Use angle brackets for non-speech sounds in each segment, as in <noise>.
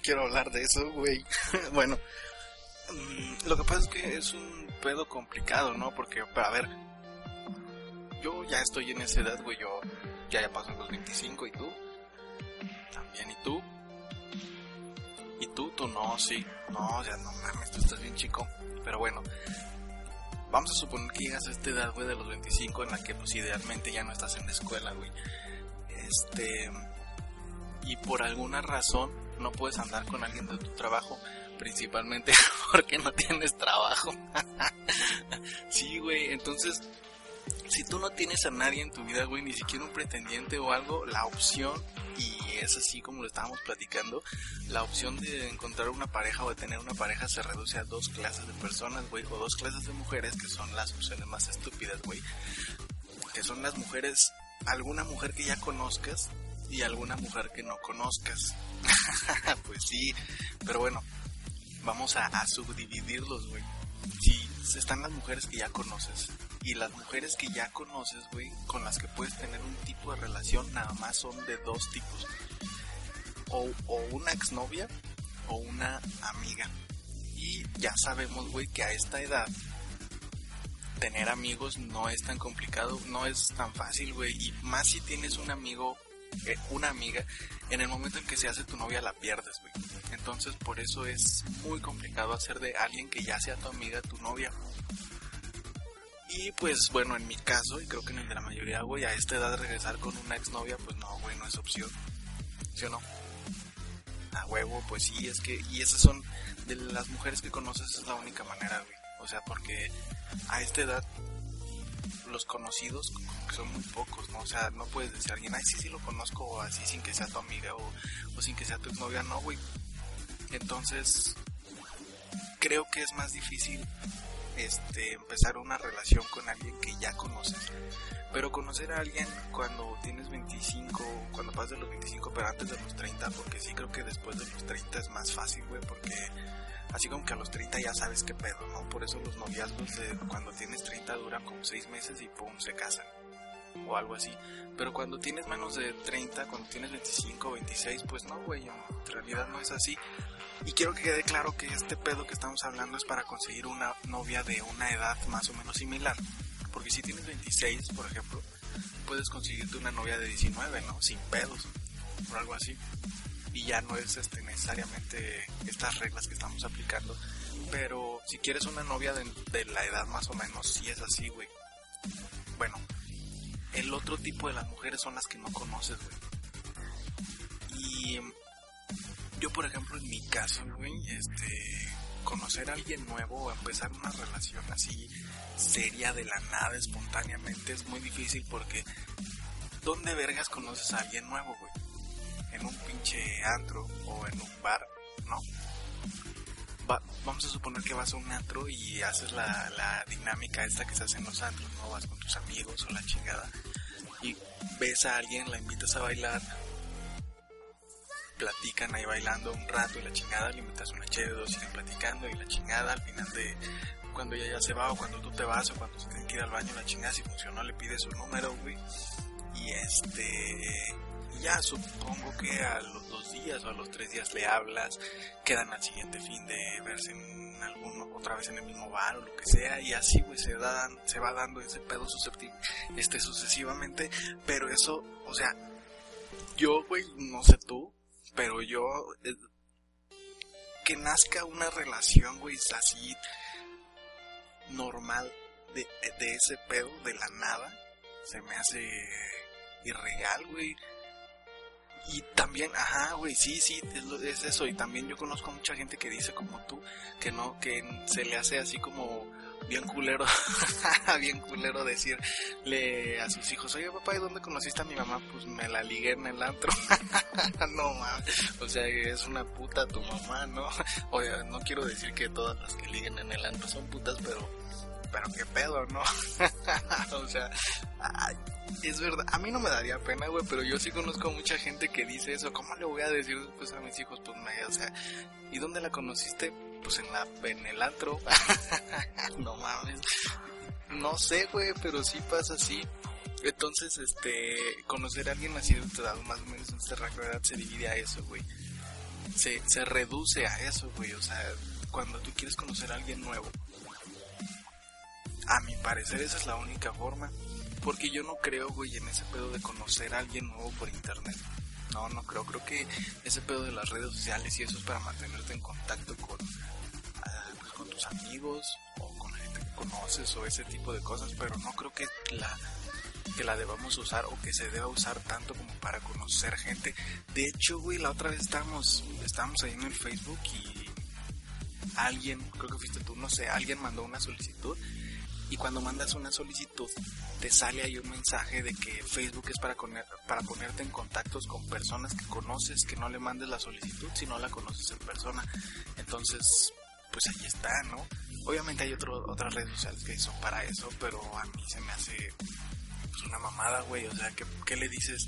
Quiero hablar de eso, güey. <laughs> bueno, mm, lo que pasa es que es un pedo complicado, ¿no? Porque, a ver, yo ya estoy en esa edad, güey, yo ya ya paso los 25 y tú, también, ¿y tú? ¿Y tú? Tú no, sí. No, ya no mames, tú estás bien chico. Pero bueno, vamos a suponer que llegas a esta edad, güey, de los 25 en la que, pues, idealmente ya no estás en la escuela, güey. Este y por alguna razón no puedes andar con alguien de tu trabajo, principalmente <laughs> porque no tienes trabajo. <laughs> sí, güey, entonces, si tú no tienes a nadie en tu vida, güey, ni siquiera un pretendiente o algo, la opción, y es así como lo estábamos platicando, la opción de encontrar una pareja o de tener una pareja se reduce a dos clases de personas, güey, o dos clases de mujeres, que son las opciones más estúpidas, güey. Que son las mujeres, alguna mujer que ya conozcas y alguna mujer que no conozcas. <laughs> pues sí, pero bueno, vamos a, subdividirlos, güey. Si están las mujeres que ya conoces y las mujeres que ya conoces, güey, con las que puedes tener un tipo de relación, nada más son de dos tipos. O, o una exnovia o una amiga. Y ya sabemos, güey, que a esta edad tener amigos no es tan complicado, no es tan fácil, güey. Y más si tienes un amigo una amiga, en el momento en que se hace tu novia la pierdes, güey. Entonces por eso es muy complicado hacer de alguien que ya sea tu amiga tu novia. Y pues bueno, en mi caso, y creo que en el de la mayoría, güey, a esta edad regresar con una exnovia, pues no, güey, no es opción. ¿Sí o no? A huevo, pues sí, es que, y esas son, de las mujeres que conoces, es la única manera, güey. O sea, porque a esta edad los conocidos que son muy pocos, ¿no? O sea, no puedes decir a alguien, ay, sí, sí lo conozco, así sin que sea tu amiga o, o sin que sea tu novia, no, güey. Entonces, creo que es más difícil este, empezar una relación con alguien que ya conoces. Pero conocer a alguien cuando tienes 25, cuando pasas de los 25, pero antes de los 30, porque sí creo que después de los 30 es más fácil, güey, porque así como que a los 30 ya sabes qué pedo, ¿no? Por eso los noviazgos de cuando tienes 30 duran como 6 meses y pum, se casan. O algo así. Pero cuando tienes menos de 30, cuando tienes 25 o 26, pues no, güey, en realidad no es así. Y quiero que quede claro que este pedo que estamos hablando es para conseguir una novia de una edad más o menos similar. Porque si tienes 26, por ejemplo, puedes conseguirte una novia de 19, ¿no? Sin pedos. O algo así y ya no es este, necesariamente estas reglas que estamos aplicando. Pero si quieres una novia de, la edad más o menos, si es así, güey. Bueno, el otro tipo de las mujeres son las que no conoces, güey. Y yo, por ejemplo, en mi caso, güey, este, conocer a alguien nuevo o empezar una relación así seria de la nada, espontáneamente, es muy difícil porque ¿dónde vergas conoces a alguien nuevo, güey? En un pinche antro o en un bar, ¿no? vamos a suponer que vas a un antro y haces la, la dinámica esta que se hace en los antros, ¿no? Vas con tus amigos o la chingada y ves a alguien, la invitas a bailar, platican ahí bailando un rato y la chingada, le invitas una chévere, dos siguen platicando y la chingada al final de cuando ella ya se va o cuando tú te vas o cuando se tiene que ir al baño la chingada, si funcionó le pides su número, güey. Y este ya supongo que a los dos días o a los tres días le hablas, quedan al siguiente fin de verse en algún, otra vez en el mismo bar o lo que sea, y así, güey, se, se va dando ese pedo susceptible, este, sucesivamente, pero eso, o sea, yo, güey, no sé tú, pero yo, eh, que nazca una relación, güey, así, normal, de, de ese pedo, de la nada, se me hace irreal, güey Y también, ajá, güey, sí, sí, es, eso. Y también yo conozco a mucha gente que dice como tú, que no, que se le hace así como bien culero, <laughs> bien culero decirle a sus hijos, oye papá, ¿y dónde conociste a mi mamá? Pues me la ligué en el antro. <laughs> no mames, o sea, es una puta tu mamá, ¿no? <laughs> Oye, no quiero decir que todas las que liguen en el antro son putas, pero pero qué pedo, ¿no? o sea, es verdad, a mí no me daría pena, güey, pero yo sí conozco a mucha gente que dice eso. ¿Cómo le voy a decir pues a mis hijos? Pues me, o sea, ¿y dónde la conociste? Pues en la en el antro. <laughs> no mames. No sé, güey, pero sí pasa así. Entonces, este, conocer a alguien así de edad, más o menos en este rango de edad, se divide a eso, güey. Se, se reduce a eso, güey. O sea, cuando tú quieres conocer a alguien nuevo, a mi parecer esa es la única forma. Porque yo no creo, güey, en ese pedo de conocer a alguien nuevo por internet. No, no creo. Creo que ese pedo de las redes sociales y eso es para mantenerte en contacto con, ah, pues, con tus amigos o con la gente que conoces o ese tipo de cosas. Pero no creo que la, que la debamos usar o que se deba usar tanto como para conocer gente. De hecho, güey, la otra vez estábamos, estábamos ahí en el Facebook y alguien, creo que fuiste tú, no sé, alguien mandó una solicitud y cuando mandas una solicitud te sale ahí un mensaje de que Facebook es para, para ponerte en contactos con personas que conoces, que no le mandes la solicitud si no la conoces en persona. Entonces, pues ahí está, ¿no? Obviamente hay otro, otras redes sociales que son para eso, pero a mí se me hace pues una mamada, güey. O sea, ¿qué, le dices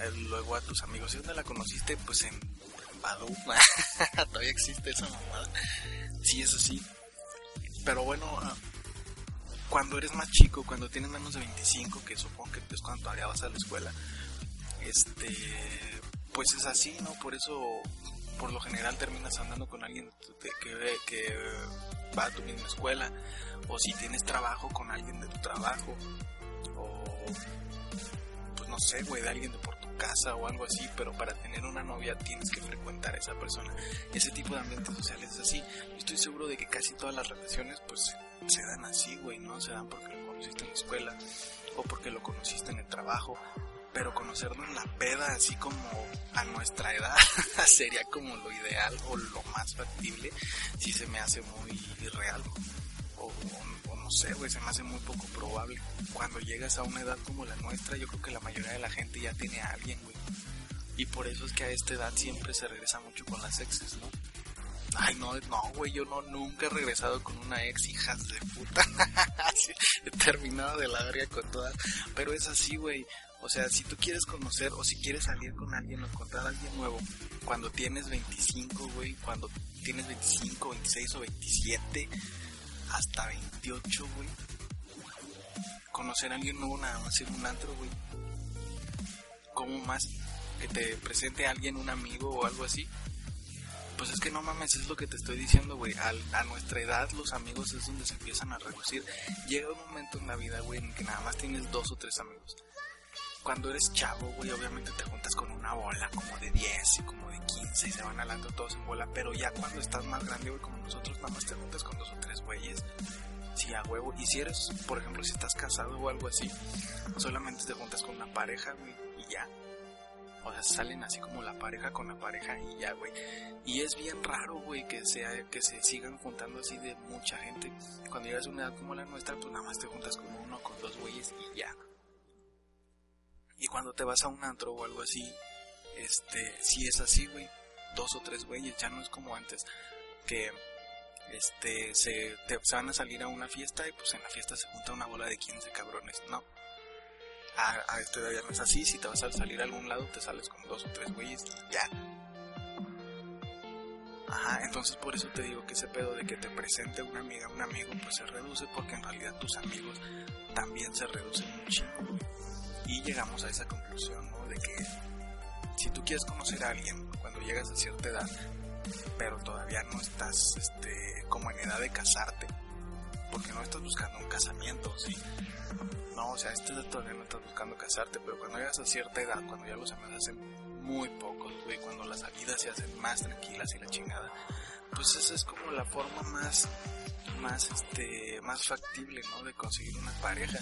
eh, luego a tus amigos? ¿Y dónde la conociste? Pues en, en. <laughs> Todavía existe esa mamada. Sí, eso sí. Pero bueno, ah, cuando eres más chico, cuando tienes menos de 25, que supongo que es cuando todavía vas a la escuela, este, pues es así, ¿no? Por eso, por lo general terminas andando con alguien que, que va a tu misma escuela, o si tienes trabajo con alguien de tu trabajo, o pues no sé, güey, de alguien de por tu casa o algo así, pero para tener una novia tienes que frecuentar a esa persona. Ese tipo de ambientes sociales es así. Estoy seguro de que casi todas las relaciones, pues se dan así, güey, ¿no? Se dan porque lo conociste en la escuela o porque lo conociste en el trabajo. Pero conocerlo en la peda, así como a nuestra edad, <laughs> sería como lo ideal o lo más factible, si se me hace muy irreal. O, no sé, güey, se me hace muy poco probable. Cuando llegas a una edad como la nuestra, yo creo que la mayoría de la gente ya tiene a alguien, güey. Y por eso es que a esta edad siempre se regresa mucho con las exes, ¿no? Ay, no, no, güey, yo no, nunca he regresado con una ex hijas de puta. <laughs> he terminado de la verga con todas. Pero es así, güey. O sea, si tú quieres conocer o si quieres salir con alguien o encontrar a alguien nuevo, cuando tienes 25, güey, cuando tienes 25, 26 o 27, hasta 28, güey. Conocer a alguien nuevo nada más en un antro, güey. ¿Cómo más? Que te presente a alguien, un amigo o algo así pues es que no mames, es lo que te estoy diciendo, güey. A, nuestra edad, los amigos es donde se empiezan a reducir. Llega un momento en la vida, güey, en que nada más tienes dos o tres amigos. Cuando eres chavo, güey, obviamente te juntas con una bola como de 10 y como de 15 y se van alando todos en bola. Pero ya cuando estás más grande, güey, como nosotros, nada más te juntas con dos o tres güeyes. Sí, a huevo. Y si eres, por ejemplo, si estás casado o algo así, solamente te juntas con una pareja, güey, y ya o sea, salen así como la pareja con la pareja y ya, güey. Y es bien raro, güey, que, sea, que se sigan juntando así de mucha gente. Cuando llegas a una edad como la nuestra, pues nada más te juntas con uno, con dos güeyes y ya. Y cuando te vas a un antro o algo así, este, si es así, güey. Dos o tres güeyes, ya no es como antes. Que este se, te, se van a salir a una fiesta y pues en la fiesta se junta una bola de 15 cabrones. No, a, a este de es así, si te vas a salir a algún lado, te sales con dos o tres güeyes ya. Ajá, entonces por eso te digo que ese pedo de que te presente una amiga, un amigo, pues se reduce porque en realidad tus amigos también se reducen mucho. Y llegamos a esa conclusión, ¿no? De que si tú quieres conocer a alguien cuando llegas a cierta edad, pero todavía no estás este, como en edad de casarte, porque no estás buscando un casamiento, ¿sí? No, o sea, este todavía no estás buscando casarte, pero cuando llegas a cierta edad, cuando ya los amigos hacen muy pocos, güey, cuando las salidas se hacen más tranquilas y la chingada, pues esa es como la forma más, más, este, más factible, ¿no? De conseguir una pareja.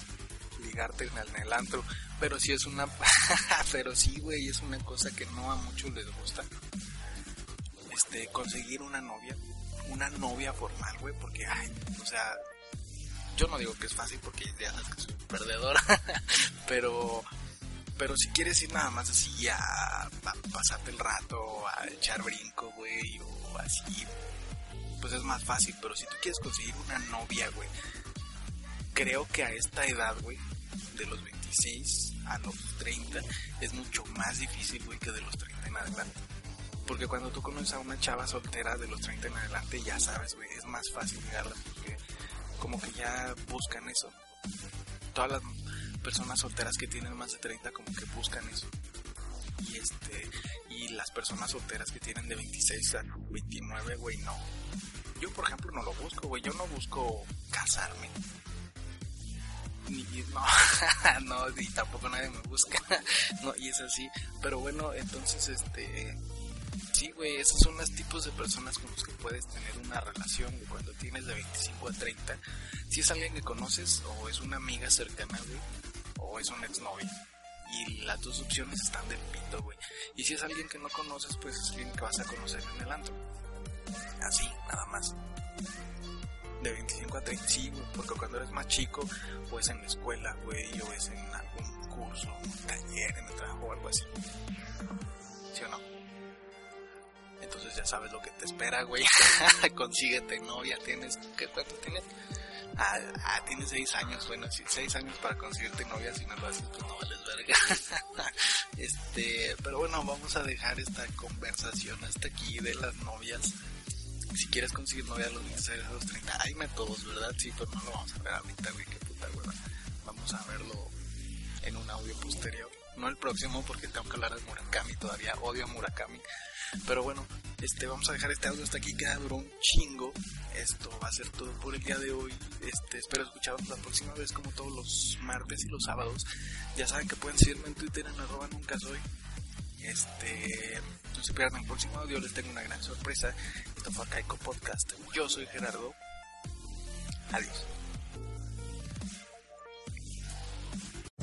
ligarte en el, antro, pero sí es una, <laughs> pero sí, güey, es una cosa que no a muchos les gusta. Este, conseguir una novia, una novia formal, güey, porque, ay, o sea, yo no digo que es fácil porque ya sabes soy un perdedor, <laughs> pero, pero si quieres ir nada más así a, a pasarte el rato, a echar brinco, güey, o así, pues es más fácil, pero si tú quieres conseguir una novia, güey, creo que a esta edad, güey, de los 26 a los 30, es mucho más difícil, güey, que de los 30 en adelante. Porque cuando tú conoces a una chava soltera de los 30 en adelante, ya sabes, güey, es más fácil llegarla como que ya buscan eso. Todas las personas solteras que tienen más de 30 como que buscan eso. Y este y las personas solteras que tienen de 26 a 29, güey, no. Yo, por ejemplo, no lo busco, güey. Yo no busco casarme. Ni, no, <laughs> no, y tampoco nadie me busca. <laughs> no, y es así. Pero bueno, entonces, este, sí, güey, esos son los tipos de personas con los que puedes tener una relación, güey, cuando tienes de 25 a 30. Si es alguien que conoces, o es una amiga cercana, güey, o es un exnovio. Y las dos opciones están del pito, güey. Y si es alguien que no conoces, pues es alguien que vas a conocer en el antro. Así, nada más. De 25 a 30, sí, porque cuando eres más chico, o es en la escuela, güey, o es en algún curso, un taller, en el trabajo algo así. ¿Sí o no? Entonces ya sabes lo que te espera, güey. <laughs> Consíguete novia, tienes, ¿qué cuánto tienes? Ah, ah, tienes 6 años, bueno, sí, 6 años para conseguirte novia, si no lo haces, pues no vales verga. <laughs> este, pero bueno, vamos a dejar esta conversación hasta aquí de las novias si quieres conseguir novia a los 26, a los 30, hay métodos, ¿verdad? Sí, pero no lo vamos a ver ahorita, güey, qué puta hueva. Vamos a verlo en un audio posterior. No el próximo, porque tengo que hablar de Murakami todavía. Odio a Murakami. Pero bueno, este, vamos a dejar este audio hasta aquí, que duró un chingo. Esto va a ser todo por el día de hoy. Este, espero escucharos la próxima vez, como todos los martes y los sábados. Ya saben que pueden seguirme en Twitter en arroba nunca soy. Este, no se pierdan el próximo audio, les tengo una gran sorpresa. Esto fue Caico Podcast. Yo soy Gerardo. Adiós.